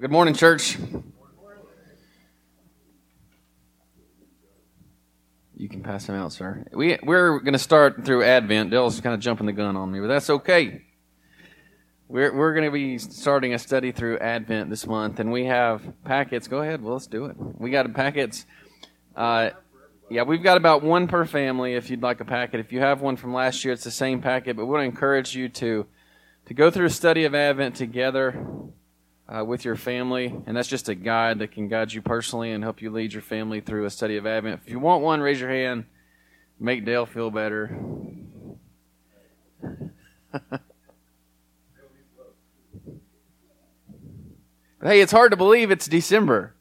Good morning, church. You can pass them out, sir. We, we're going to start through Advent. Dale's kind of jumping the gun on me, but that's okay. We're, we're going to be starting a study through Advent this month, and we have packets. Go ahead. Well, let's do it. We got packets. Uh, yeah, we've got about one per family if you'd like a packet. If you have one from last year, it's the same packet, but we want to encourage you to, to go through a study of Advent together uh, with your family, and that's just a guide that can guide you personally and help you lead your family through a study of Advent. If you want one, raise your hand. Make Dale feel better. hey, it's hard to believe it's December.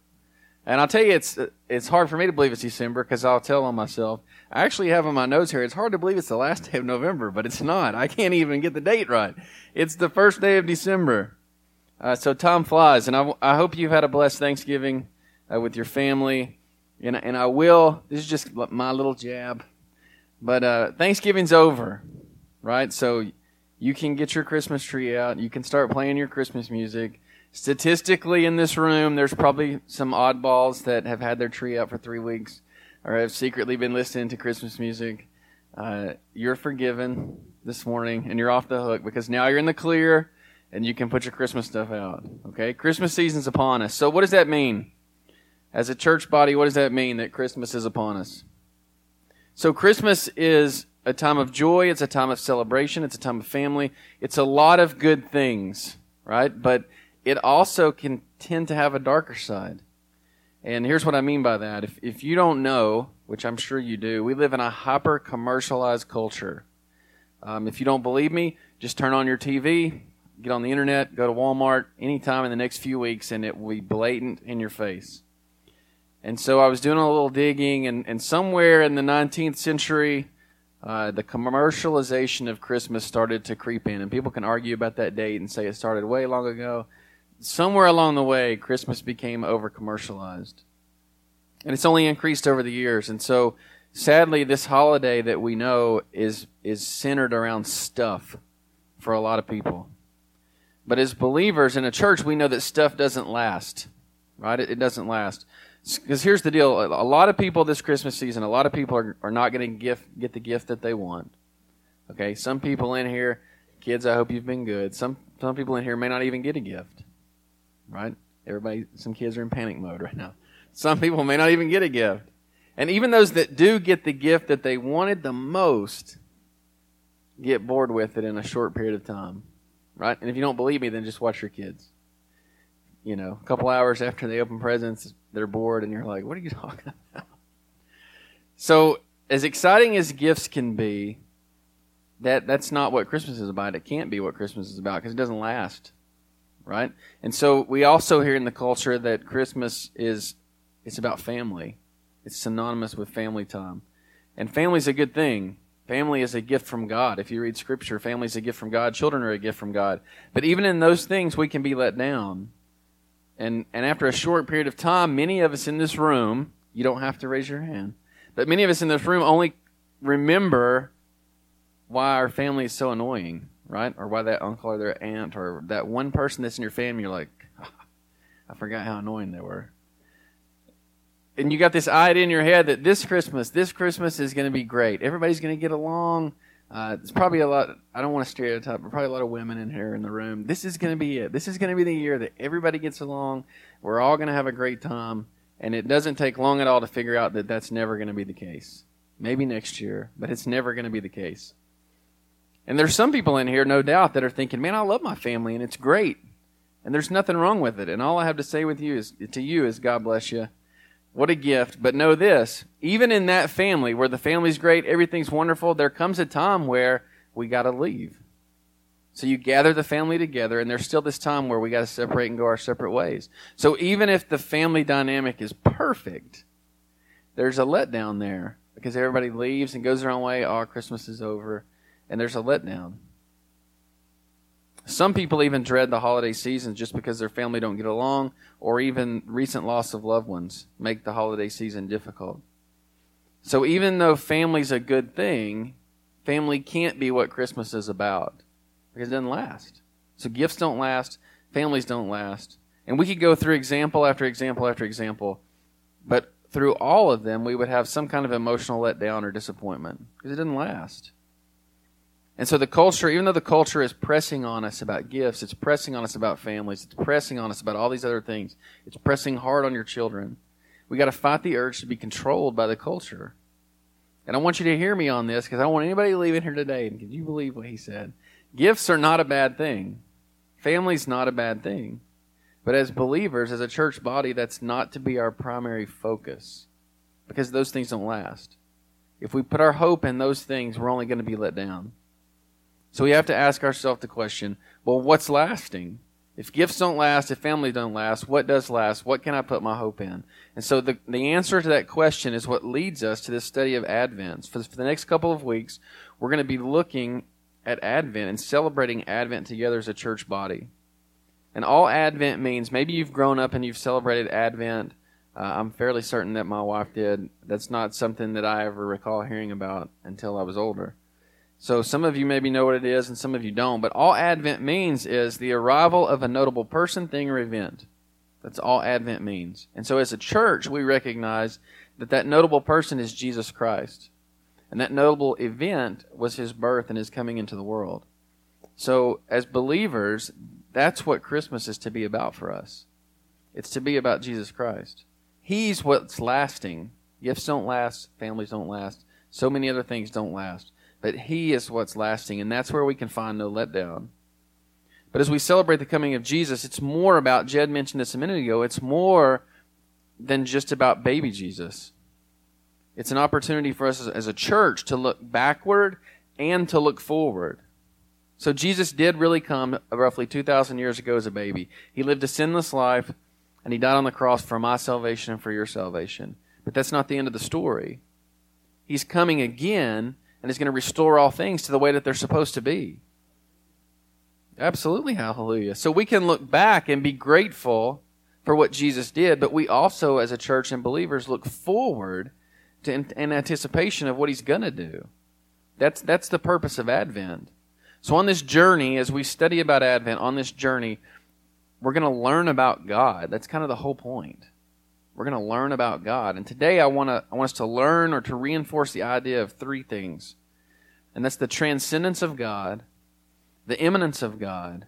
And I'll tell you, it's it's hard for me to believe it's December because I'll tell on myself. I actually have on my notes here. It's hard to believe it's the last day of November, but it's not. I can't even get the date right. It's the first day of December. Uh, so time flies, and I, I hope you've had a blessed Thanksgiving uh, with your family. And, and I will. This is just my little jab, but uh, Thanksgiving's over, right? So you can get your Christmas tree out. You can start playing your Christmas music. Statistically, in this room, there's probably some oddballs that have had their tree out for three weeks or have secretly been listening to Christmas music. Uh, you're forgiven this morning, and you're off the hook because now you're in the clear and you can put your Christmas stuff out. Okay? Christmas season's upon us. So, what does that mean? As a church body, what does that mean that Christmas is upon us? So, Christmas is a time of joy, it's a time of celebration, it's a time of family, it's a lot of good things, right? But it also can tend to have a darker side. And here's what I mean by that. If, if you don't know, which I'm sure you do, we live in a hyper commercialized culture. Um, if you don't believe me, just turn on your TV, get on the internet, go to Walmart anytime in the next few weeks, and it will be blatant in your face. And so I was doing a little digging, and, and somewhere in the 19th century, uh, the commercialization of Christmas started to creep in. And people can argue about that date and say it started way long ago somewhere along the way, Christmas became over commercialized. And it's only increased over the years. And so, sadly, this holiday that we know is, is centered around stuff for a lot of people. But as believers in a church, we know that stuff doesn't last, right? It, it doesn't last. Because here's the deal a lot of people this Christmas season, a lot of people are, are not going to get the gift that they want. Okay? Some people in here, kids, I hope you've been good. Some, some people in here may not even get a gift right? Everybody, some kids are in panic mode right now. Some people may not even get a gift. And even those that do get the gift that they wanted the most get bored with it in a short period of time, right? And if you don't believe me, then just watch your kids. You know, a couple hours after they open presents, they're bored, and you're like, what are you talking about? So, as exciting as gifts can be, that that's not what Christmas is about. It can't be what Christmas is about because it doesn't last right? And so we also hear in the culture that Christmas is it's about family. It's synonymous with family time. And family is a good thing. Family is a gift from God. If you read scripture, family is a gift from God. Children are a gift from God. But even in those things, we can be let down. And, and after a short period of time, many of us in this room, you don't have to raise your hand, but many of us in this room only remember why our family is so annoying right? Or why that uncle or their aunt or that one person that's in your family, you're like, oh, I forgot how annoying they were. And you got this idea in your head that this Christmas, this Christmas is going to be great. Everybody's going to get along. Uh, there's probably a lot. I don't want to stereotype, but probably a lot of women in here in the room. This is going to be it. This is going to be the year that everybody gets along. We're all going to have a great time, and it doesn't take long at all to figure out that that's never going to be the case. Maybe next year, but it's never going to be the case. And there's some people in here, no doubt, that are thinking, man, I love my family and it's great. And there's nothing wrong with it. And all I have to say with you is to you is God bless you. What a gift. But know this, even in that family where the family's great, everything's wonderful, there comes a time where we got to leave. So you gather the family together, and there's still this time where we got to separate and go our separate ways. So even if the family dynamic is perfect, there's a letdown there because everybody leaves and goes their own way. Oh, Christmas is over and there's a letdown. Some people even dread the holiday season just because their family don't get along, or even recent loss of loved ones make the holiday season difficult. So even though family's a good thing, family can't be what Christmas is about because it doesn't last. So gifts don't last, families don't last, And we could go through example after example after example, but through all of them, we would have some kind of emotional letdown or disappointment because it didn't last. And so the culture, even though the culture is pressing on us about gifts, it's pressing on us about families, it's pressing on us about all these other things, it's pressing hard on your children. We got to fight the urge to be controlled by the culture. And I want you to hear me on this because I don't want anybody leaving here today. And can you believe what he said? Gifts are not a bad thing. Family's not a bad thing. But as believers, as a church body, that's not to be our primary focus because those things don't last. If we put our hope in those things, we're only going to be let down. So we have to ask ourselves the question well, what's lasting? If gifts don't last, if family don't last, what does last? What can I put my hope in? And so the, the answer to that question is what leads us to this study of Advent. For, for the next couple of weeks, we're going to be looking at Advent and celebrating Advent together as a church body. And all Advent means, maybe you've grown up and you've celebrated Advent. Uh, I'm fairly certain that my wife did. That's not something that I ever recall hearing about until I was older. So some of you maybe know what it is and some of you don't, but all Advent means is the arrival of a notable person, thing, or event. That's all Advent means. And so as a church, we recognize that that notable person is Jesus Christ. And that notable event was his birth and his coming into the world. So as believers, that's what Christmas is to be about for us. It's to be about Jesus Christ. He's what's lasting. Gifts don't last, families don't last, so many other things don't last. But He is what's lasting, and that's where we can find no letdown. But as we celebrate the coming of Jesus, it's more about, Jed mentioned this a minute ago, it's more than just about baby Jesus. It's an opportunity for us as, a church to look backward and to look forward. So Jesus did really come roughly 2,000 years ago as a baby. He lived a sinless life, and he died on the cross for my salvation and for your salvation. But that's not the end of the story. He's coming again and is going to restore all things to the way that they're supposed to be. Absolutely, hallelujah. So we can look back and be grateful for what Jesus did, but we also, as a church and believers, look forward to in, in anticipation of what He's going to do. That's that's the purpose of Advent. So on this journey, as we study about Advent, on this journey, we're going to learn about God. That's kind of the whole point. We're going to learn about God. And today I want to I want us to learn or to reinforce the idea of three things. And that's the transcendence of God, the immanence of God,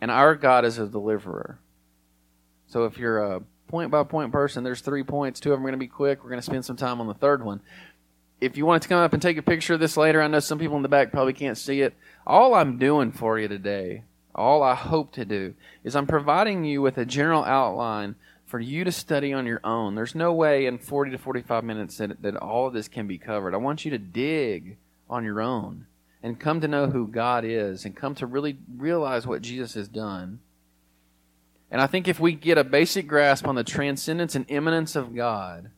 and our God is a deliverer. So if you're a point by point person, there's three points. Two of them are going to be quick. We're going to spend some time on the third one. If you want to come up and take a picture of this later, I know some people in the back probably can't see it. All I'm doing for you today, all I hope to do, is I'm providing you with a general outline for you to study on your own. There's no way in 40 to 45 minutes that, that all of this can be covered. I want you to dig on your own and come to know who God is and come to really realize what Jesus has done. And I think if we get a basic grasp on the transcendence and immanence of God,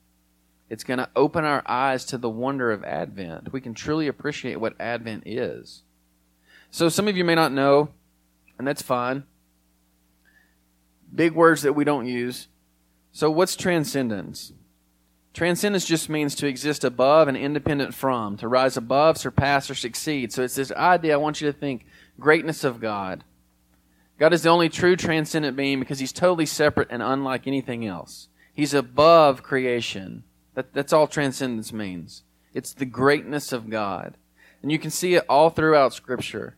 it's going to open our eyes to the wonder of Advent. We can truly appreciate what Advent is. So some of you may not know, and that's fine. Big words that we don't use. So, what's transcendence? Transcendence just means to exist above and independent from, to rise above, surpass, or succeed. So, it's this idea I want you to think greatness of God. God is the only true transcendent being because he's totally separate and unlike anything else. He's above creation. That, that's all transcendence means. It's the greatness of God. And you can see it all throughout Scripture.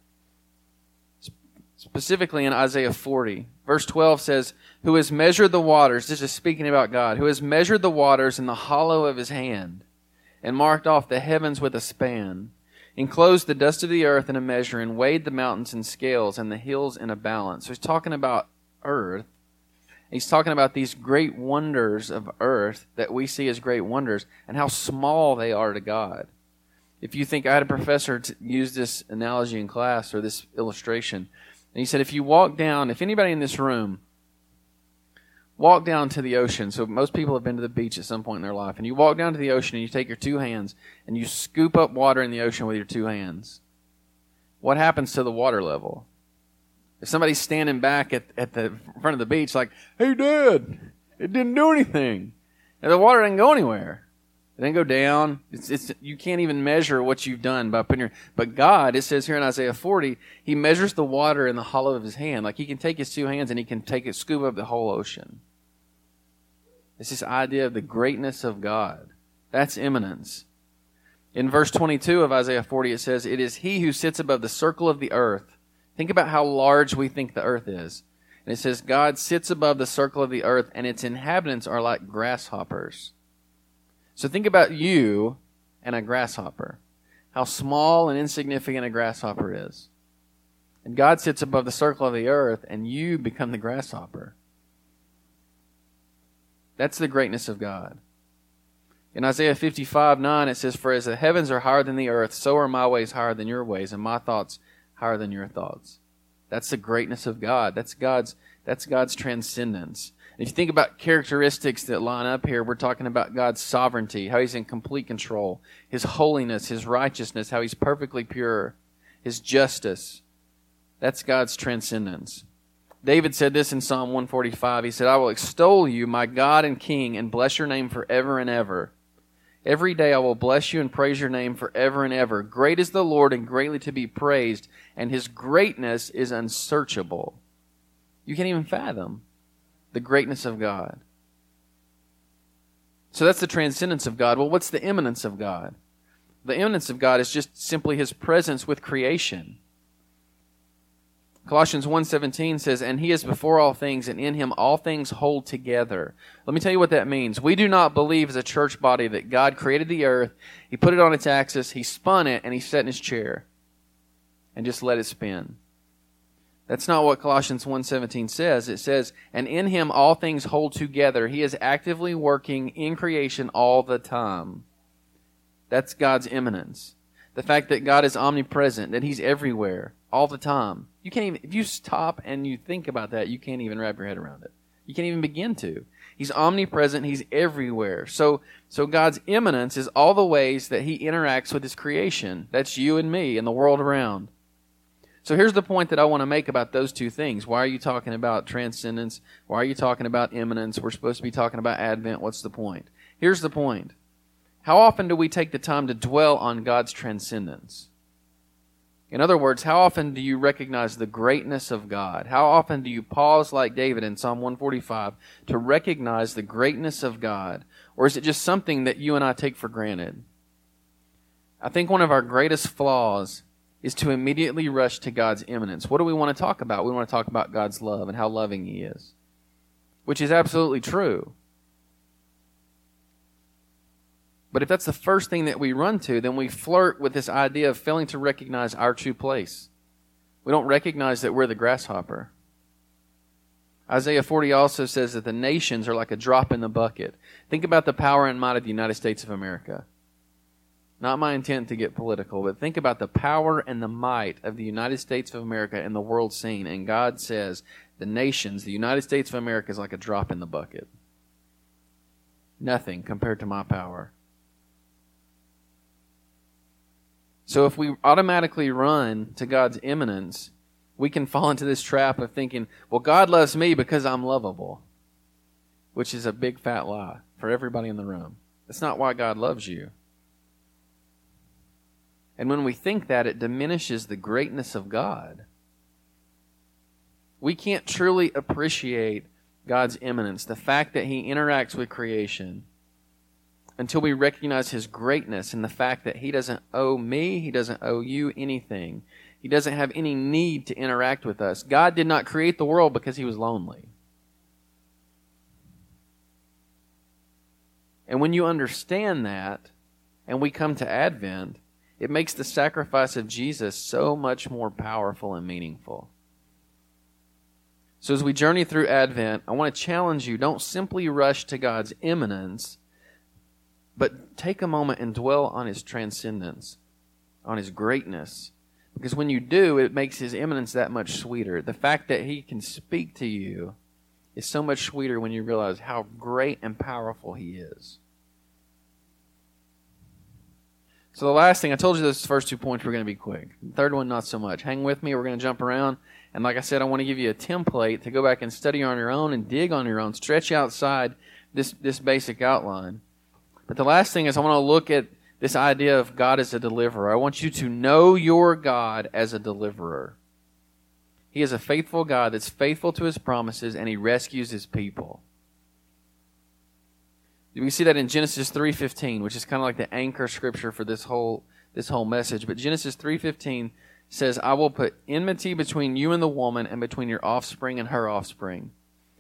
Specifically in Isaiah 40. Verse 12 says, who has measured the waters, this is speaking about God, who has measured the waters in the hollow of his hand, and marked off the heavens with a span, enclosed the dust of the earth in a measure, and weighed the mountains in scales, and the hills in a balance. So he's talking about earth. He's talking about these great wonders of earth that we see as great wonders, and how small they are to God. If you think I had a professor use this analogy in class or this illustration, and he said, if you walk down, if anybody in this room walk down to the ocean. So most people have been to the beach at some point in their life, and you walk down to the ocean and you take your two hands and you scoop up water in the ocean with your two hands. What happens to the water level? If somebody's standing back at, at the front of the beach, like, "Hey, Dad, it didn't do anything," and the water didn't go anywhere. It doesn't go down. It's, it's, you can't even measure what you've done by putting your. But God, it says here in Isaiah 40, He measures the water in the hollow of His hand. Like He can take His two hands and He can take it, scoop up the whole ocean. It's this idea of the greatness of God. That's immanence. In verse 22 of Isaiah 40, it says, It is He who sits above the circle of the earth. Think about how large we think the earth is. And it says, God sits above the circle of the earth, and its inhabitants are like grasshoppers. So think about you and a grasshopper. How small and insignificant a grasshopper is. And God sits above the circle of the earth, and you become the grasshopper. That's the greatness of God. In Isaiah 55 9, it says, For as the heavens are higher than the earth, so are my ways higher than your ways, and my thoughts higher than your thoughts. That's the greatness of God. That's God's, that's God's transcendence. If you think about characteristics that line up here, we're talking about God's sovereignty, how He's in complete control, His holiness, His righteousness, how He's perfectly pure, His justice. That's God's transcendence. David said this in Psalm 145. He said, I will extol you, my God and King, and bless your name forever and ever. Every day I will bless you and praise your name forever and ever. Great is the Lord and greatly to be praised, and his greatness is unsearchable. You can't even fathom the greatness of God. So that's the transcendence of God. Well, what's the immanence of God? The immanence of God is just simply his presence with creation. Colossians 1:17 says, "And he is before all things, and in him all things hold together." Let me tell you what that means. We do not believe as a church body that God created the earth, he put it on its axis, he spun it, and he sat in his chair and just let it spin. That's not what Colossians 1:17 says. It says, "And in him all things hold together. He is actively working in creation all the time." That's God's immanence. The fact that God is omnipresent, that he's everywhere all the time. You can't even if you stop and you think about that, you can't even wrap your head around it. You can't even begin to. He's omnipresent, he's everywhere. So so God's immanence is all the ways that he interacts with his creation. That's you and me and the world around. So here's the point that I want to make about those two things. Why are you talking about transcendence? Why are you talking about immanence? We're supposed to be talking about Advent. What's the point? Here's the point. How often do we take the time to dwell on God's transcendence? In other words, how often do you recognize the greatness of God? How often do you pause like David in Psalm 145 to recognize the greatness of God? Or is it just something that you and I take for granted? I think one of our greatest flaws is to immediately rush to God's immanence. What do we want to talk about? We want to talk about God's love and how loving He is, which is absolutely true. But if that's the first thing that we run to, then we flirt with this idea of failing to recognize our true place. We don't recognize that we're the grasshopper. Isaiah 40 also says that the nations are like a drop in the bucket. Think about the power and might of the United States of America. Not my intent to get political, but think about the power and the might of the United States of America in the world scene. And God says the nations, the United States of America, is like a drop in the bucket. Nothing compared to my power. So if we automatically run to God's immanence, we can fall into this trap of thinking, well, God loves me because I'm lovable, which is a big fat lie for everybody in the room. That's not why God loves you. And when we think that, it diminishes the greatness of God. We can't truly appreciate God's immanence, the fact that He interacts with creation, until we recognize His greatness and the fact that He doesn't owe me, He doesn't owe you anything. He doesn't have any need to interact with us. God did not create the world because He was lonely. And when you understand that, and we come to Advent, it makes the sacrifice of Jesus so much more powerful and meaningful. So, as we journey through Advent, I want to challenge you don't simply rush to God's immanence, but take a moment and dwell on His transcendence, on His greatness. Because when you do, it makes His immanence that much sweeter. The fact that He can speak to you is so much sweeter when you realize how great and powerful He is. So the last thing I told you, those first two points were going to be quick. The third one, not so much. Hang with me. We're going to jump around. And like I said, I want to give you a template to go back and study on your own and dig on your own. Stretch outside this this basic outline. But the last thing is I want to look at this idea of God as a deliverer. I want you to know your God as a deliverer. He is a faithful God that's faithful to his promises and he rescues his people. We see that in Genesis 3:15, which is kind of like the anchor scripture for this whole this whole message. But Genesis 3:15 says, "I will put enmity between you and the woman and between your offspring and her offspring.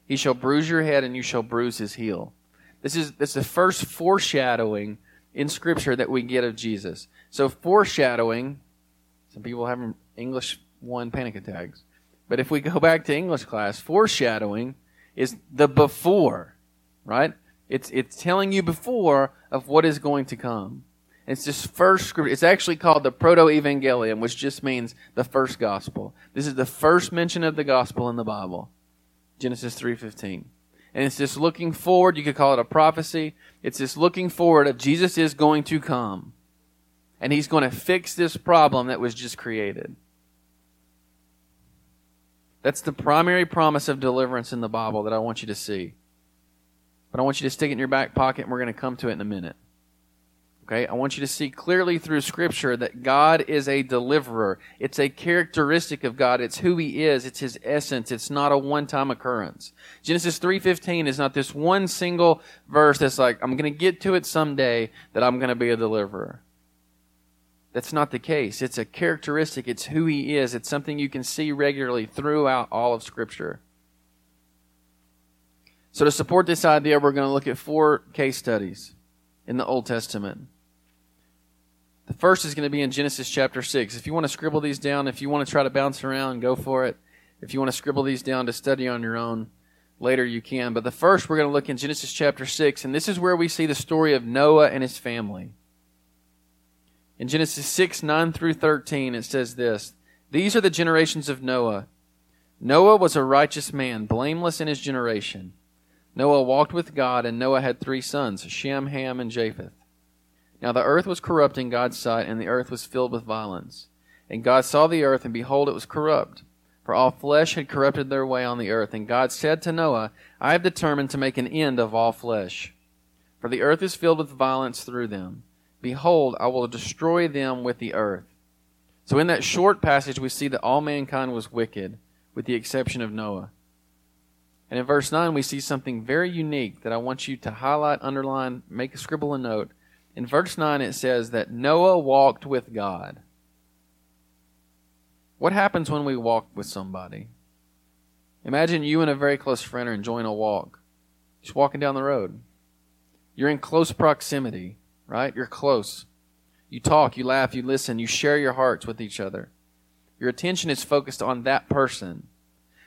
He shall bruise your head and you shall bruise his heel." This is this is the first foreshadowing in scripture that we get of Jesus. So foreshadowing, some people have English 1 panic attacks. But if we go back to English class, foreshadowing is the before, right? It's it's telling you before of what is going to come. It's this first scripture. It's actually called the Proto-Evangelium, which just means the first gospel. This is the first mention of the gospel in the Bible, Genesis three fifteen, and it's just looking forward. You could call it a prophecy. It's just looking forward of Jesus is going to come, and He's going to fix this problem that was just created. That's the primary promise of deliverance in the Bible that I want you to see. But I want you to stick it in your back pocket, and we're going to come to it in a minute. Okay? I want you to see clearly through Scripture that God is a deliverer. It's a characteristic of God. It's who He is. It's His essence. It's not a one-time occurrence. Genesis 3.15 is not this one single verse that's like, I'm going to get to it someday that I'm going to be a deliverer. That's not the case. It's a characteristic. It's who He is. It's something you can see regularly throughout all of Scripture. So, to support this idea, we're going to look at four case studies in the Old Testament. The first is going to be in Genesis chapter 6. If you want to scribble these down, if you want to try to bounce around, go for it. If you want to scribble these down to study on your own later, you can. But the first, we're going to look in Genesis chapter 6, and this is where we see the story of Noah and his family. In Genesis 6, 9 through 13, it says this These are the generations of Noah. Noah was a righteous man, blameless in his generation. Noah walked with God, and Noah had three sons Shem, Ham, and Japheth. Now the earth was corrupt in God's sight, and the earth was filled with violence. And God saw the earth, and behold, it was corrupt. For all flesh had corrupted their way on the earth. And God said to Noah, I have determined to make an end of all flesh. For the earth is filled with violence through them. Behold, I will destroy them with the earth. So in that short passage, we see that all mankind was wicked, with the exception of Noah. And in verse 9, we see something very unique that I want you to highlight, underline, make a scribble a note. In verse 9, it says that Noah walked with God. What happens when we walk with somebody? Imagine you and a very close friend are enjoying a walk, just walking down the road. You're in close proximity, right? You're close. You talk, you laugh, you listen, you share your hearts with each other. Your attention is focused on that person.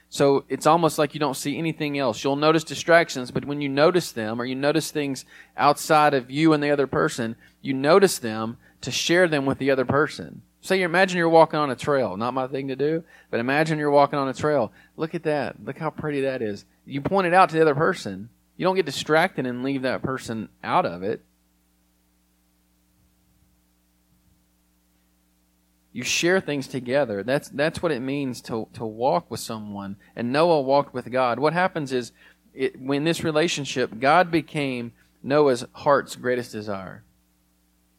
So it's almost like you don't see anything else. You'll notice distractions, but when you notice them or you notice things outside of you and the other person, you notice them to share them with the other person. Say you imagine you're walking on a trail. Not my thing to do, but imagine you're walking on a trail. Look at that. Look how pretty that is. You point it out to the other person. You don't get distracted and leave that person out of it. You share things together. That's that's what it means to to walk with someone. And Noah walked with God. What happens is, it, when this relationship, God became Noah's heart's greatest desire.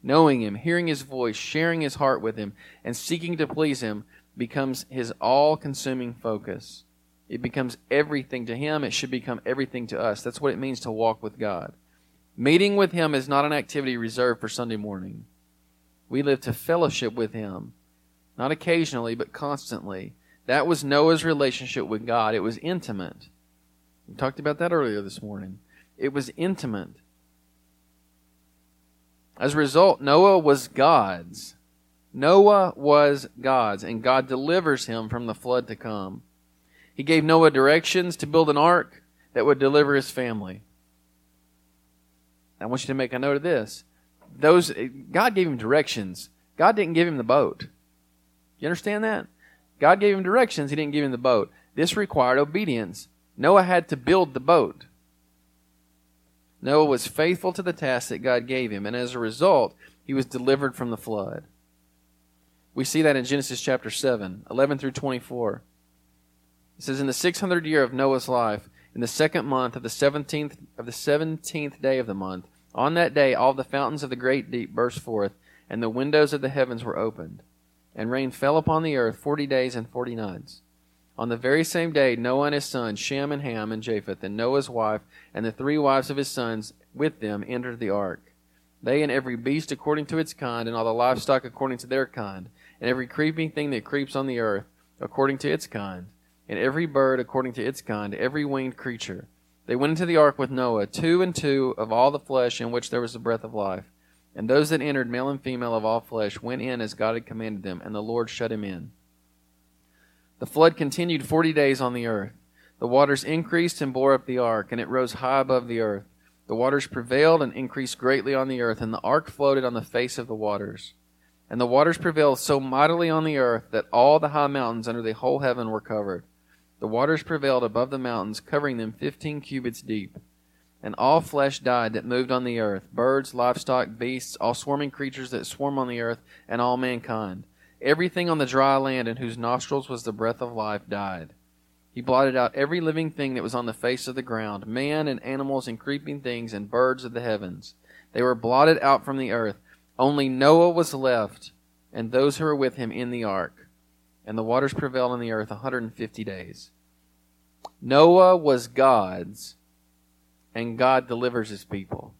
Knowing Him, hearing His voice, sharing His heart with Him, and seeking to please Him becomes His all-consuming focus. It becomes everything to Him. It should become everything to us. That's what it means to walk with God. Meeting with Him is not an activity reserved for Sunday morning. We live to fellowship with Him not occasionally, but constantly. That was Noah's relationship with God. It was intimate. We talked about that earlier this morning. It was intimate. As a result, Noah was God's. Noah was God's, and God delivers him from the flood to come. He gave Noah directions to build an ark that would deliver his family. I want you to make a note of this. Those God gave him directions. God didn't give him the boat. You understand that? God gave him directions, he didn't give him the boat. This required obedience. Noah had to build the boat. Noah was faithful to the task that God gave him, and as a result, he was delivered from the flood. We see that in Genesis chapter 7, 11 through 24. It says, In the 600th year of Noah's life, in the second month of the 17th, of the 17th day of the month, On that day, all the fountains of the great deep burst forth, and the windows of the heavens were opened. And rain fell upon the earth forty days and forty nights. On the very same day, Noah and his sons, Shem and Ham and Japheth, and Noah's wife, and the three wives of his sons with them entered the ark. They and every beast according to its kind, and all the livestock according to their kind, and every creeping thing that creeps on the earth according to its kind, and every bird according to its kind, every winged creature. They went into the ark with Noah, two and two of all the flesh in which there was the breath of life. And those that entered, male and female of all flesh, went in as God had commanded them, and the Lord shut him in. The flood continued forty days on the earth. The waters increased and bore up the ark, and it rose high above the earth. The waters prevailed and increased greatly on the earth, and the ark floated on the face of the waters. And the waters prevailed so mightily on the earth that all the high mountains under the whole heaven were covered. The waters prevailed above the mountains, covering them fifteen cubits deep. And all flesh died that moved on the earth birds, livestock, beasts, all swarming creatures that swarm on the earth, and all mankind. Everything on the dry land in whose nostrils was the breath of life died. He blotted out every living thing that was on the face of the ground, man and animals and creeping things and birds of the heavens. They were blotted out from the earth. Only Noah was left, and those who were with him in the ark. And the waters prevailed on the earth a 150 days. Noah was God's and God delivers his people.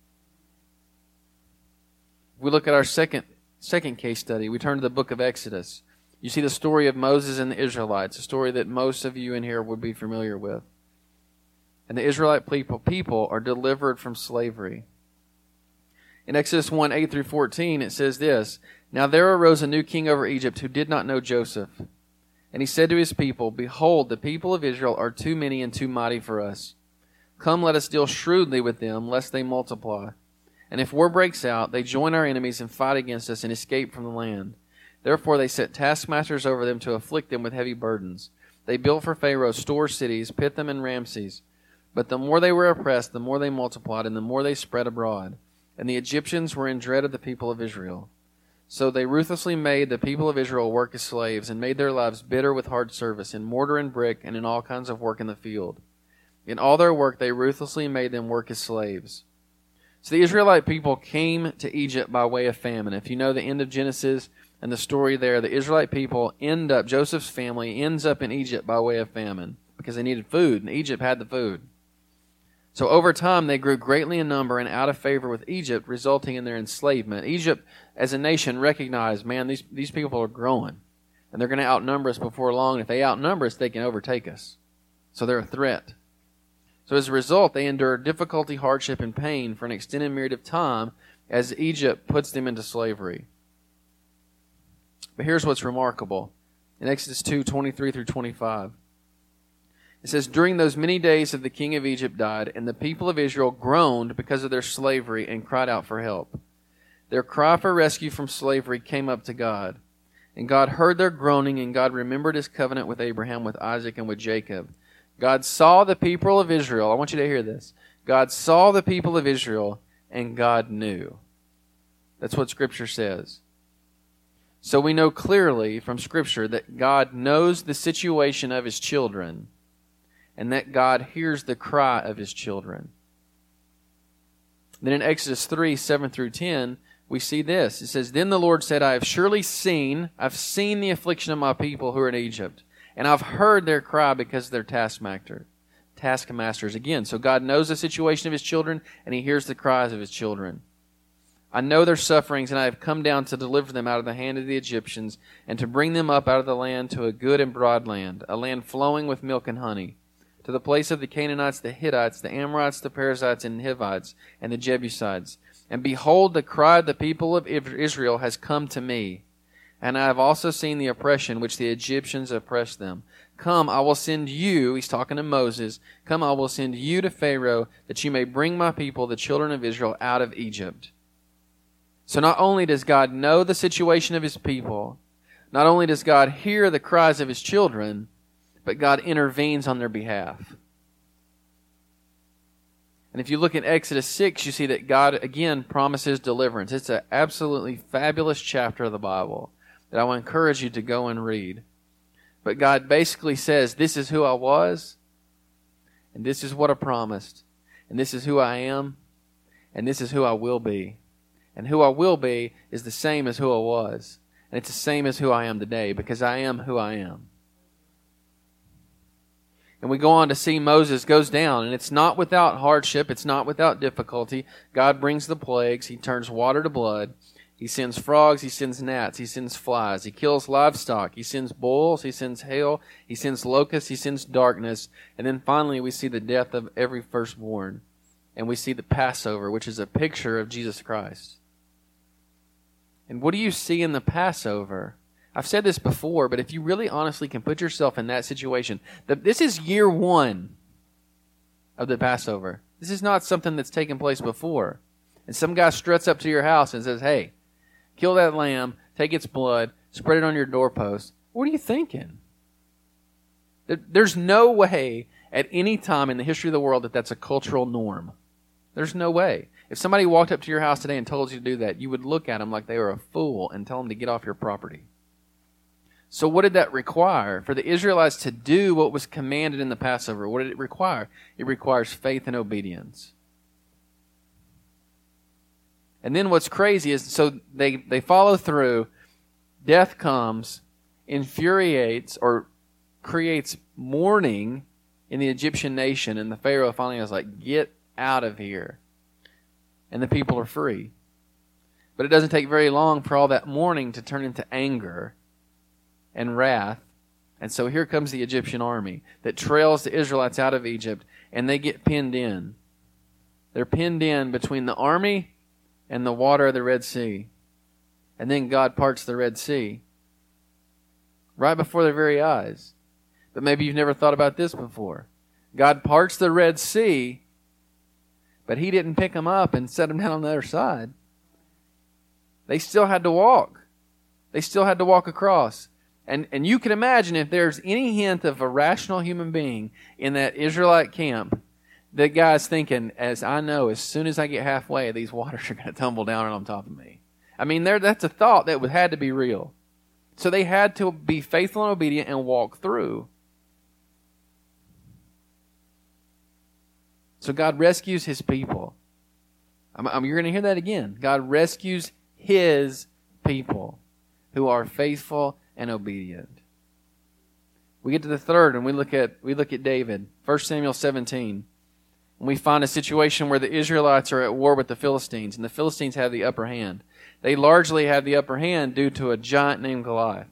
we look at our second second case study. We turn to the book of Exodus. You see the story of Moses and the Israelites, a story that most of you in here would be familiar with. And the Israelite people, people are delivered from slavery. In Exodus 1 8 through 14, it says this Now there arose a new king over Egypt who did not know Joseph. And he said to his people, Behold, the people of Israel are too many and too mighty for us. Come, let us deal shrewdly with them, lest they multiply. And if war breaks out, they join our enemies and fight against us and escape from the land. Therefore they set taskmasters over them to afflict them with heavy burdens. They built for Pharaoh store cities, Pithom and Ramses. But the more they were oppressed, the more they multiplied, and the more they spread abroad. And the Egyptians were in dread of the people of Israel. So they ruthlessly made the people of Israel work as slaves, and made their lives bitter with hard service, in mortar and brick, and in all kinds of work in the field. In all their work, they ruthlessly made them work as slaves. So the Israelite people came to Egypt by way of famine. If you know the end of Genesis and the story there, the Israelite people end up, Joseph's family ends up in Egypt by way of famine because they needed food, and Egypt had the food. So over time, they grew greatly in number and out of favor with Egypt, resulting in their enslavement. Egypt, as a nation, recognized, man, these, these people are growing, and they're going to outnumber us before long. If they outnumber us, they can overtake us. So they're a threat. So as a result, they endure difficulty, hardship, and pain for an extended period of time as Egypt puts them into slavery. But here's what's remarkable. In Exodus 2 23 through 25, it says, During those many days that the king of Egypt died, and the people of Israel groaned because of their slavery and cried out for help. Their cry for rescue from slavery came up to God. And God heard their groaning, and God remembered his covenant with Abraham, with Isaac, and with Jacob. God saw the people of Israel. I want you to hear this. God saw the people of Israel and God knew. That's what Scripture says. So we know clearly from Scripture that God knows the situation of His children and that God hears the cry of His children. Then in Exodus 3 7 through 10, we see this. It says, Then the Lord said, I have surely seen, I've seen the affliction of my people who are in Egypt and I've heard their cry because their taskmaster, taskmasters again. So God knows the situation of his children and he hears the cries of his children. I know their sufferings, and I have come down to deliver them out of the hand of the Egyptians, and to bring them up out of the land to a good and broad land, a land flowing with milk and honey, to the place of the Canaanites, the Hittites, the Amorites, the Perizzites, and the Hivites, and the Jebusites. And behold, the cry of the people of Israel has come to me and I have also seen the oppression which the Egyptians oppressed them. Come, I will send you, he's talking to Moses, come, I will send you to Pharaoh, that you may bring my people, the children of Israel, out of Egypt. So not only does God know the situation of his people, not only does God hear the cries of his children, but God intervenes on their behalf. And if you look at Exodus 6, you see that God again promises deliverance. It's an absolutely fabulous chapter of the Bible that I will encourage you to go and read. But God basically says, This is who I was, and this is what I promised, and this is who I am, and this is who I will be. And who I will be is the same as who I was. And it's the same as who I am today because I am who I am. And we go on to see Moses goes down, and it's not without hardship, it's not without difficulty. God brings the plagues, He turns water to blood, He sends frogs, He sends gnats, He sends flies, He kills livestock, He sends bulls, He sends hail, He sends locusts, He sends darkness, and then finally we see the death of every firstborn. And we see the Passover, which is a picture of Jesus Christ. And what do you see in the Passover? I've said this before, but if you really honestly can put yourself in that situation, that this is year one of the Passover. This is not something that's taken place before. And some guy struts up to your house and says, Hey, kill that lamb, take its blood, spread it on your doorpost. What are you thinking? There's no way at any time in the history of the world that that's a cultural norm. There's no way. If somebody walked up to your house today and told you to do that, you would look at them like they were a fool and tell them to get off your property. So, what did that require? For the Israelites to do what was commanded in the Passover, what did it require? It requires faith and obedience. And then what's crazy is so they, they follow through, death comes, infuriates or creates mourning in the Egyptian nation, and the Pharaoh finally is like, Get out of here. And the people are free. But it doesn't take very long for all that mourning to turn into anger and wrath. And so here comes the Egyptian army that trails the Israelites out of Egypt, and they get pinned in. They're pinned in between the army and the water of the Red Sea. And then God parts the Red Sea right before their very eyes. But maybe you've never thought about this before. God parts the Red Sea, but He didn't pick them up and set them down on the other side. They still had to walk. They still had to walk across. And, and you can imagine if there's any hint of a rational human being in that Israelite camp, the guy's thinking, as I know, as soon as I get halfway, these waters are going to tumble down on top of me. I mean, there that's a thought that had to be real. So they had to be faithful and obedient and walk through. So God rescues his people. I'm, I'm, you're going to hear that again. God rescues his people who are faithful and obedient. We get to the third and we look at we look at David, 1 Samuel 17. We find a situation where the Israelites are at war with the Philistines, and the Philistines have the upper hand. They largely have the upper hand due to a giant named Goliath.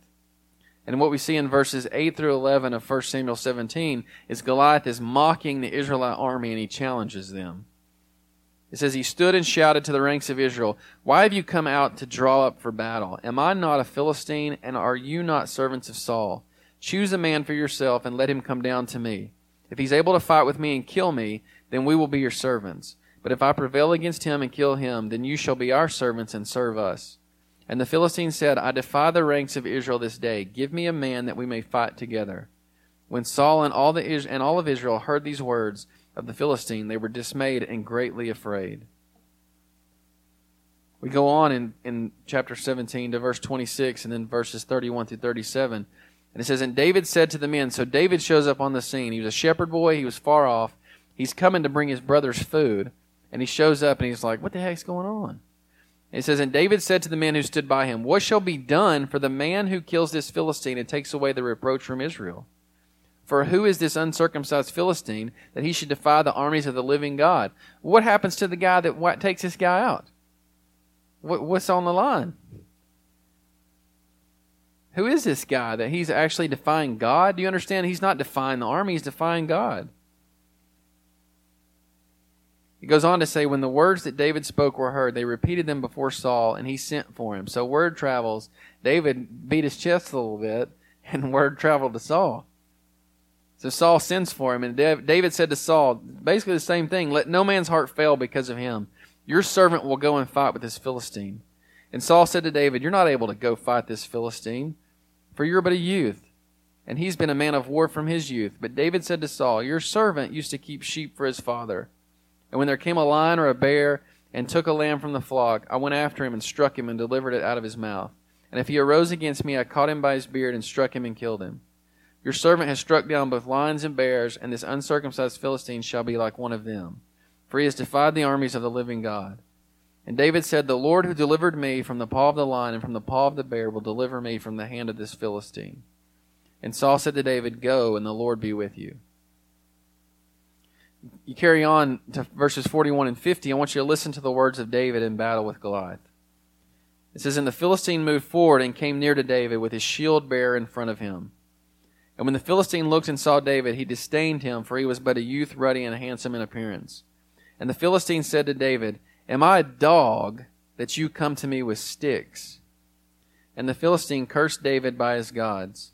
And what we see in verses 8 through 11 of 1 Samuel 17 is Goliath is mocking the Israelite army and he challenges them. It says, He stood and shouted to the ranks of Israel, Why have you come out to draw up for battle? Am I not a Philistine, and are you not servants of Saul? Choose a man for yourself, and let him come down to me. If he's able to fight with me and kill me, then we will be your servants. But if I prevail against him and kill him, then you shall be our servants and serve us. And the Philistine said, I defy the ranks of Israel this day. Give me a man that we may fight together. When Saul and all, the, and all of Israel heard these words, of the Philistine, they were dismayed and greatly afraid. We go on in, in chapter 17 to verse 26 and then verses 31 through 37. And it says, And David said to the men, so David shows up on the scene. He was a shepherd boy, he was far off. He's coming to bring his brother's food. And he shows up and he's like, What the heck's going on? It says, And David said to the men who stood by him, What shall be done for the man who kills this Philistine and takes away the reproach from Israel? For who is this uncircumcised Philistine that he should defy the armies of the living God? What happens to the guy that takes this guy out? what's on the line? Who is this guy that he's actually defying God? Do you understand? He's not defying the army, he's defying God. He goes on to say, when the words that David spoke were heard, they repeated them before Saul, and he sent for him. So word travels. David beat his chest a little bit, and word traveled to Saul. So Saul sends for him, and David said to Saul, basically the same thing let no man's heart fail because of him. Your servant will go and fight with this Philistine. And Saul said to David, You're not able to go fight this Philistine, for you're but a youth. And he's been a man of war from his youth. But David said to Saul, Your servant used to keep sheep for his father. And when there came a lion or a bear and took a lamb from the flock, I went after him and struck him and delivered it out of his mouth. And if he arose against me, I caught him by his beard and struck him and killed him. Your servant has struck down both lions and bears, and this uncircumcised Philistine shall be like one of them. for he has defied the armies of the living God. And David said, The Lord who delivered me from the paw of the lion and from the paw of the bear will deliver me from the hand of this Philistine. And Saul said to David, Go, and the Lord be with you. You carry on to verses 41 and 50. I want you to listen to the words of David in battle with Goliath. It says, And the Philistine moved forward and came near to David with his shield bearer in front of him. And when the Philistine looked and saw David, he disdained him, for he was but a youth ruddy and handsome in appearance. And the Philistine said to David, Am I a dog that you come to me with sticks? And the Philistine cursed David by his gods.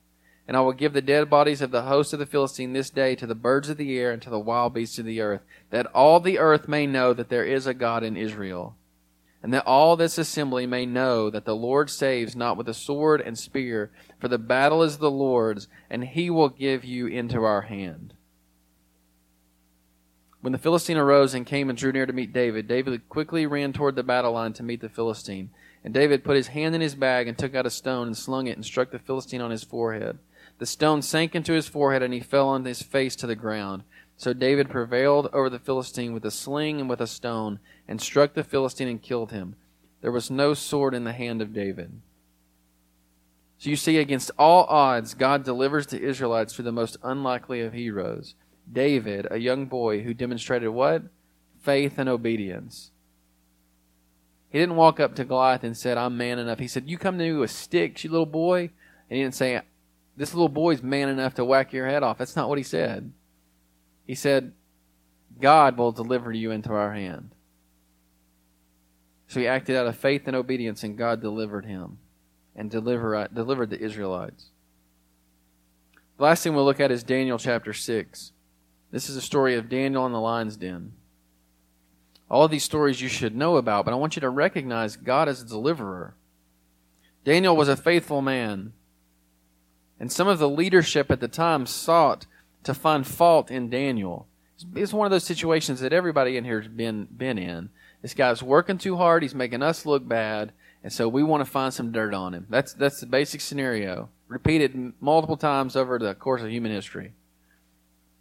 And I will give the dead bodies of the host of the Philistine this day to the birds of the air and to the wild beasts of the earth, that all the earth may know that there is a God in Israel. And that all this assembly may know that the Lord saves not with a sword and spear, for the battle is the Lord's, and he will give you into our hand. When the Philistine arose and came and drew near to meet David, David quickly ran toward the battle line to meet the Philistine. And David put his hand in his bag and took out a stone and slung it and struck the Philistine on his forehead. The stone sank into his forehead, and he fell on his face to the ground. So David prevailed over the Philistine with a sling and with a stone, and struck the Philistine and killed him. There was no sword in the hand of David. So you see, against all odds, God delivers the Israelites through the most unlikely of heroes David, a young boy who demonstrated what? Faith and obedience. He didn't walk up to Goliath and said, I'm man enough. He said, You come to me with sticks, you little boy. And he didn't say, this little boy's man enough to whack your head off. That's not what he said. He said, God will deliver you into our hand. So he acted out of faith and obedience, and God delivered him and deliver, uh, delivered the Israelites. The last thing we'll look at is Daniel chapter 6. This is a story of Daniel in the lion's den. All these stories you should know about, but I want you to recognize God as a deliverer. Daniel was a faithful man. And some of the leadership at the time sought to find fault in Daniel. It's one of those situations that everybody in here has been, been in. This guy's working too hard, he's making us look bad, and so we want to find some dirt on him. That's, that's the basic scenario, repeated multiple times over the course of human history.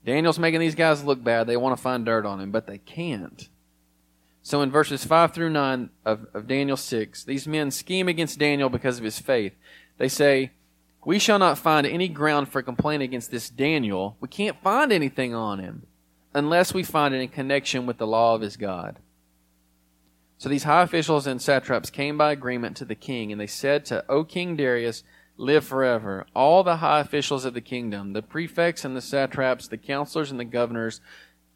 Daniel's making these guys look bad. They want to find dirt on him, but they can't. So in verses 5 through 9 of, of Daniel 6, these men scheme against Daniel because of his faith. They say, we shall not find any ground for complaint against this Daniel. We can't find anything on him unless we find it in connection with the law of his God. So these high officials and satraps came by agreement to the king, and they said to, O King Darius, live forever. All the high officials of the kingdom, the prefects and the satraps, the counselors and the governors,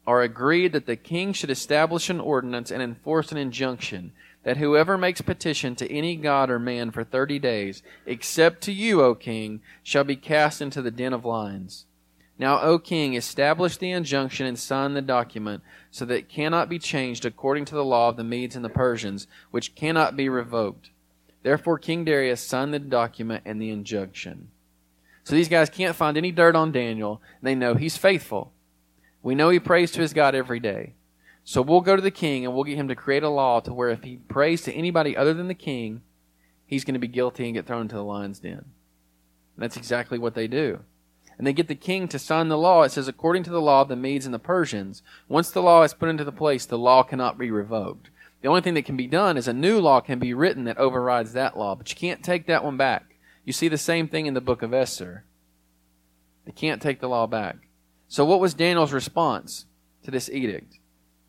are agreed that the king should establish an ordinance and enforce an injunction that whoever makes petition to any god or man for thirty days, except to you, O king, shall be cast into the den of lions. Now, O king, establish the injunction and sign the document, so that it cannot be changed according to the law of the Medes and the Persians, which cannot be revoked. Therefore, King Darius signed the document and the injunction. So these guys can't find any dirt on Daniel. They know he's faithful. We know he prays to his God every day. So we'll go to the king and we'll get him to create a law to where if he prays to anybody other than the king, he's going to be guilty and get thrown into the lion's den. And that's exactly what they do. And they get the king to sign the law. It says, according to the law of the Medes and the Persians, once the law is put into the place, the law cannot be revoked. The only thing that can be done is a new law can be written that overrides that law, but you can't take that one back. You see the same thing in the book of Esther. They can't take the law back. So what was Daniel's response to this edict?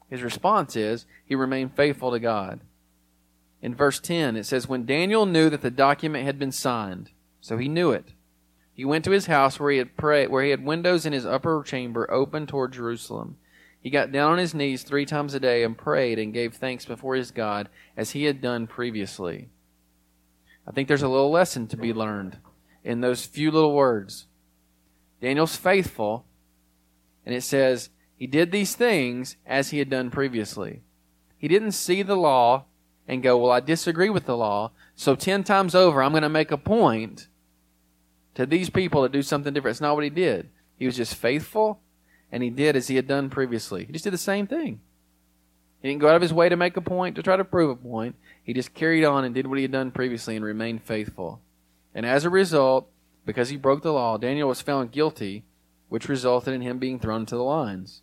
His response is he remained faithful to God. In verse 10, it says, When Daniel knew that the document had been signed, so he knew it, he went to his house where he had prayed, where he had windows in his upper chamber open toward Jerusalem. He got down on his knees three times a day and prayed and gave thanks before his God as he had done previously. I think there's a little lesson to be learned in those few little words. Daniel's faithful, and it says he did these things as he had done previously. He didn't see the law and go, Well, I disagree with the law, so 10 times over I'm going to make a point to these people to do something different. It's not what he did. He was just faithful, and he did as he had done previously. He just did the same thing. He didn't go out of his way to make a point, to try to prove a point. He just carried on and did what he had done previously and remained faithful. And as a result, because he broke the law, Daniel was found guilty, which resulted in him being thrown into the lions.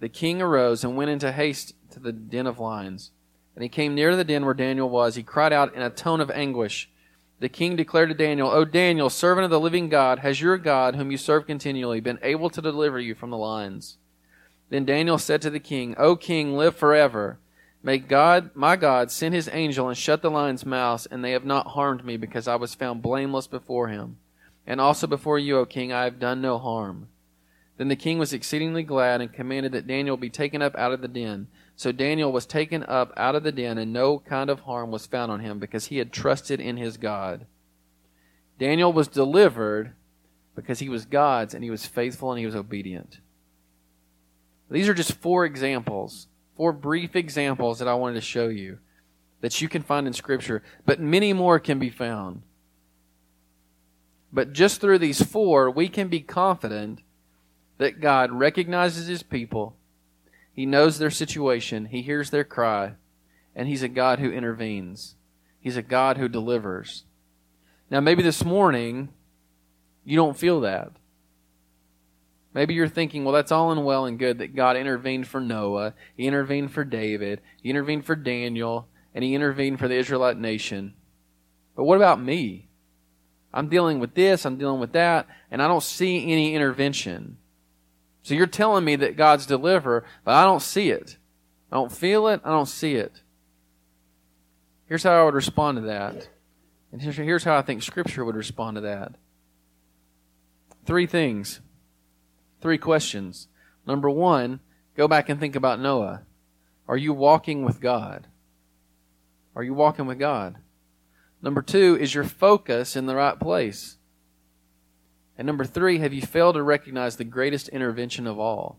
the king arose and went into haste to the den of lions. And he came near to the den where Daniel was. He cried out in a tone of anguish. The king declared to Daniel, O Daniel, servant of the living God, has your God, whom you serve continually, been able to deliver you from the lions? Then Daniel said to the king, O king, live forever. May God, my God, send his angel and shut the lions' mouths, and they have not harmed me, because I was found blameless before him. And also before you, O king, I have done no harm. Then the king was exceedingly glad and commanded that Daniel be taken up out of the den. So Daniel was taken up out of the den, and no kind of harm was found on him, because he had trusted in his God. Daniel was delivered because he was God's, and he was faithful and he was obedient. These are just four examples, four brief examples that I wanted to show you that you can find in Scripture, but many more can be found. But just through these four, we can be confident that God recognizes his people he knows their situation, He hears their cry, and He's a God who intervenes. He's a God who delivers. Now, maybe this morning you don't feel that. Maybe you're thinking, well, that's all in well and good that God intervened for Noah, He intervened for David, He intervened for Daniel, and He intervened for the Israelite nation. But what about me? I'm dealing with this, I'm dealing with that, and I don't see any intervention. So you're telling me that God's deliverer, but I don't see it. I don't feel it. I don't see it. Here's how I would respond to that. And here's, how I think Scripture would respond to that. Three things. Three questions. Number one, go back and think about Noah. Are you walking with God? Are you walking with God? Number two, is your focus in the right place? And number three, have you failed to recognize the greatest intervention of all,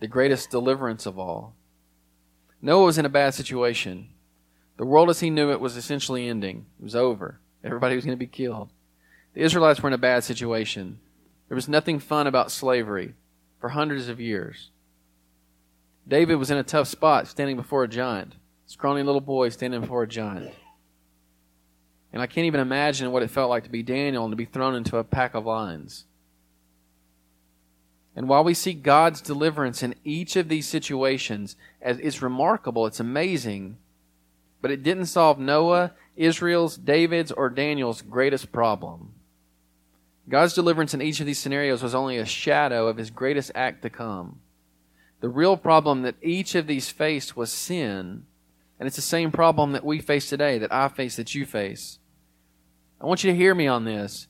the greatest deliverance of all? Noah was in a bad situation. The world as he knew it was essentially ending, it was over. Everybody was going to be killed. The Israelites were in a bad situation. There was nothing fun about slavery for hundreds of years. David was in a tough spot standing before a giant, scrawny little boy standing before a giant. And I can't even imagine what it felt like to be Daniel and to be thrown into a pack of lions. And while we see God's deliverance in each of these situations, as it's remarkable, it's amazing, but it didn't solve Noah, Israel's, David's, or Daniel's greatest problem. God's deliverance in each of these scenarios was only a shadow of his greatest act to come. The real problem that each of these faced was sin, and it's the same problem that we face today, that I face, that you face. I want you to hear me on this.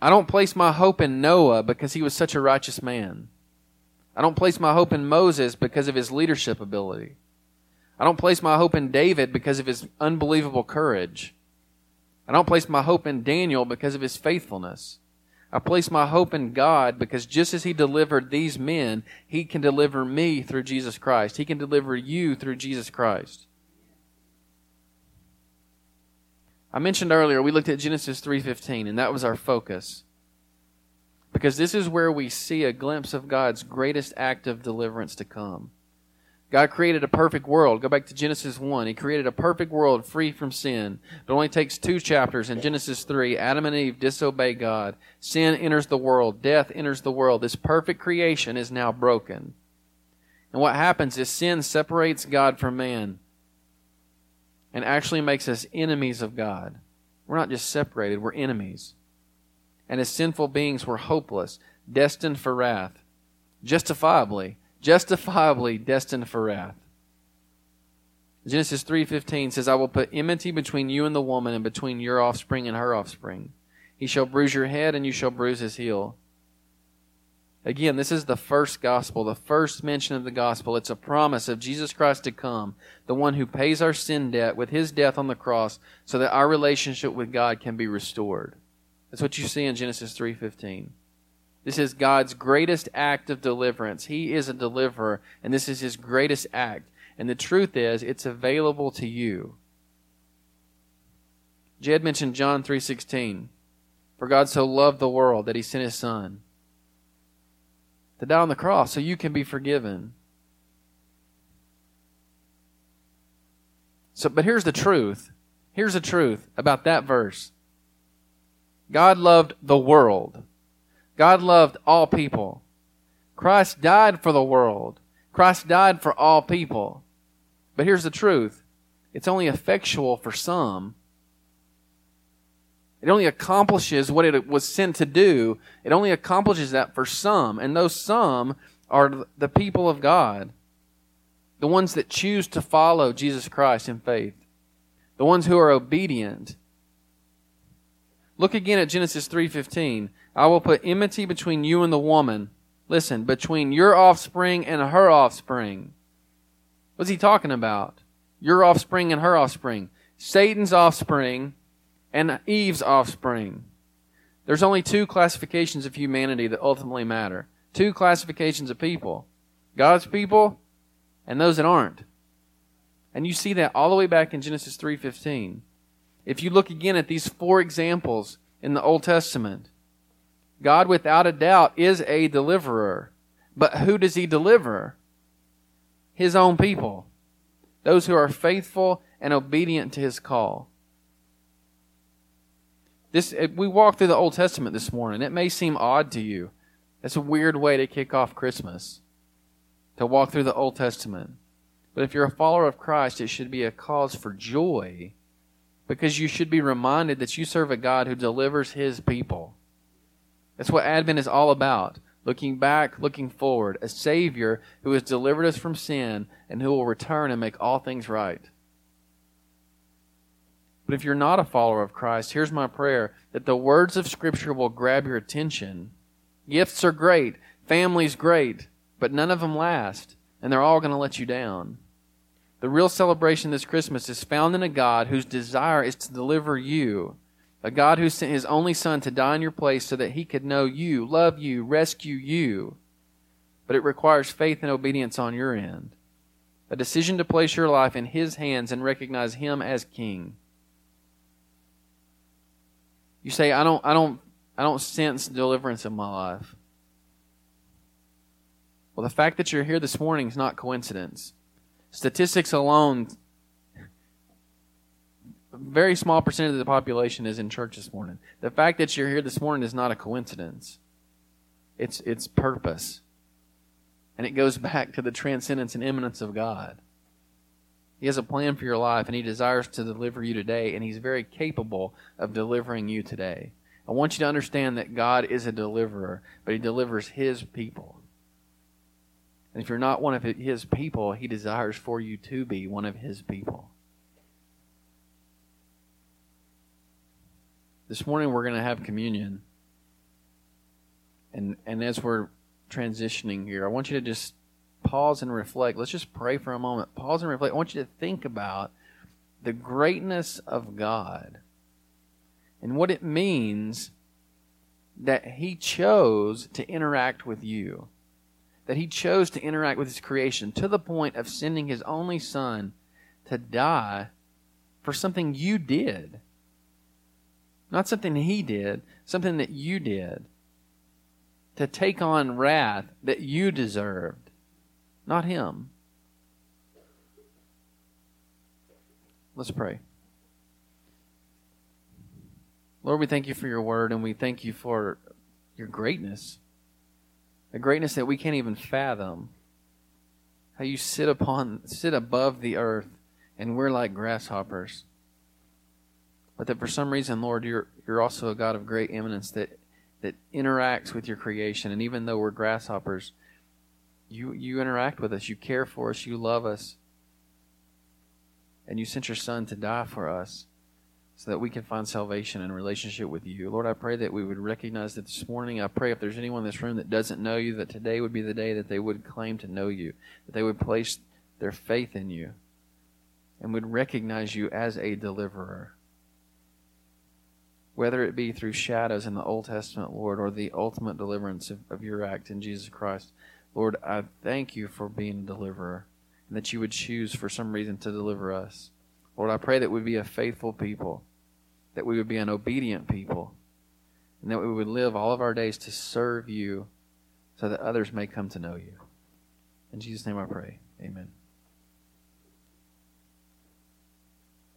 I don't place my hope in Noah because he was such a righteous man. I don't place my hope in Moses because of his leadership ability. I don't place my hope in David because of his unbelievable courage. I don't place my hope in Daniel because of his faithfulness. I place my hope in God because just as He delivered these men, He can deliver me through Jesus Christ. He can deliver you through Jesus Christ. I mentioned earlier we looked at Genesis 3:15 and that was our focus. Because this is where we see a glimpse of God's greatest act of deliverance to come. God created a perfect world. Go back to Genesis 1. He created a perfect world free from sin. It only takes two chapters in Genesis 3. Adam and Eve disobey God. Sin enters the world. Death enters the world. This perfect creation is now broken. And what happens is sin separates God from man and actually makes us enemies of God. We're not just separated, we're enemies. And as sinful beings, we're hopeless, destined for wrath. Justifiably, justifiably destined for wrath. Genesis 3:15 says, "I will put enmity between you and the woman and between your offspring and her offspring. He shall bruise your head, and you shall bruise his heel. Again, this is the first gospel, the first mention of the gospel. It's a promise of Jesus Christ to come, the one who pays our sin debt with his death on the cross so that our relationship with God can be restored. That's what you see in Genesis 3:15. This is God's greatest act of deliverance. He is a deliverer, and this is his greatest act. And the truth is, it's available to you. Jed mentioned John 3:16. For God so loved the world that he sent his son to die on the cross so you can be forgiven. So but here's the truth. Here's the truth about that verse. God loved the world. God loved all people. Christ died for the world. Christ died for all people. But here's the truth. It's only effectual for some. It only accomplishes what it was sent to do. It only accomplishes that for some. And those some are the people of God. The ones that choose to follow Jesus Christ in faith. The ones who are obedient. Look again at Genesis 3:15. I will put enmity between you and the woman. Listen, between your offspring and her offspring. What's he talking about? Your offspring and her offspring. Satan's offspring and Eve's offspring. There's only two classifications of humanity that ultimately matter. Two classifications of people. God's people and those that aren't. And you see that all the way back in Genesis 3:15. If you look again at these four examples in the Old Testament, God without a doubt is a deliverer. But who does he deliver? His own people. Those who are faithful and obedient to his call. This eh, we walked through the Old Testament this morning. It may seem odd to you. That's a weird way to kick off Christmas. To walk through the Old Testament. But if you're a follower of Christ, it should be a cause for joy because you should be reminded that you serve a God who delivers his people. That's what Advent is all about. Looking back, looking forward. A Savior who has delivered us from sin and who will return and make all things right. But if you're not a follower of Christ, here's my prayer that the words of Scripture will grab your attention. Gifts are great, family's great, but none of them last, and they're all going to let you down. The real celebration this Christmas is found in a God whose desire is to deliver you, a God who sent his only Son to die in your place so that he could know you, love you, rescue you. But it requires faith and obedience on your end, a decision to place your life in his hands and recognize him as King. You say, I don't, I don't, I don't sense deliverance in my life. Well, the fact that you're here this morning is not coincidence. Statistics alone, very small percentage of the population is in church this morning. The fact that you're here this morning is not a coincidence. It's it's purpose. And it goes back to the transcendence and immanence of God. He has a plan for your life, and He desires to deliver you today, and He's very capable of delivering you today. I want you to understand that God is a deliverer, but He delivers His people. And if you're not one of His people, He desires for you to be one of His people. This morning we're going to have communion. And, and as we're transitioning here, I want you to just pause and reflect. Let's just pray for a moment. Pause and reflect. I want you to think about the greatness of God and what it means that He chose to interact with you, that He chose to interact with His creation to the point of sending His only Son to die for something you did. Not something He did, something that you did. To take on wrath that you deserved not him. Let's pray. Lord, we thank you for your word and we thank you for your greatness. A greatness that we can't even fathom. How you sit upon sit above the earth and we're like grasshoppers. But that for some reason, Lord, you're you're also a God of great immanence that that interacts with your creation and even though we're grasshoppers, you, you interact with us, you care for us, you love us, and you sent your Son to die for us. so that we can find salvation and relationship with you. Lord, I pray that we would recognize that this morning. I pray if there's anyone in this room that doesn't know you, that today would be the day that they would claim to know you, that they would place their faith in you, and would recognize you as a deliverer. Whether it be through shadows in the Old Testament, Lord, or the ultimate deliverance of, of your act in Jesus Christ. Lord, I thank you for being a deliverer and that you would choose for some reason to deliver us. Lord, I pray that we be a faithful people, that we would be an obedient people, and that we would live all of our days to serve you so that others may come to know you. In Jesus' name I pray. Amen.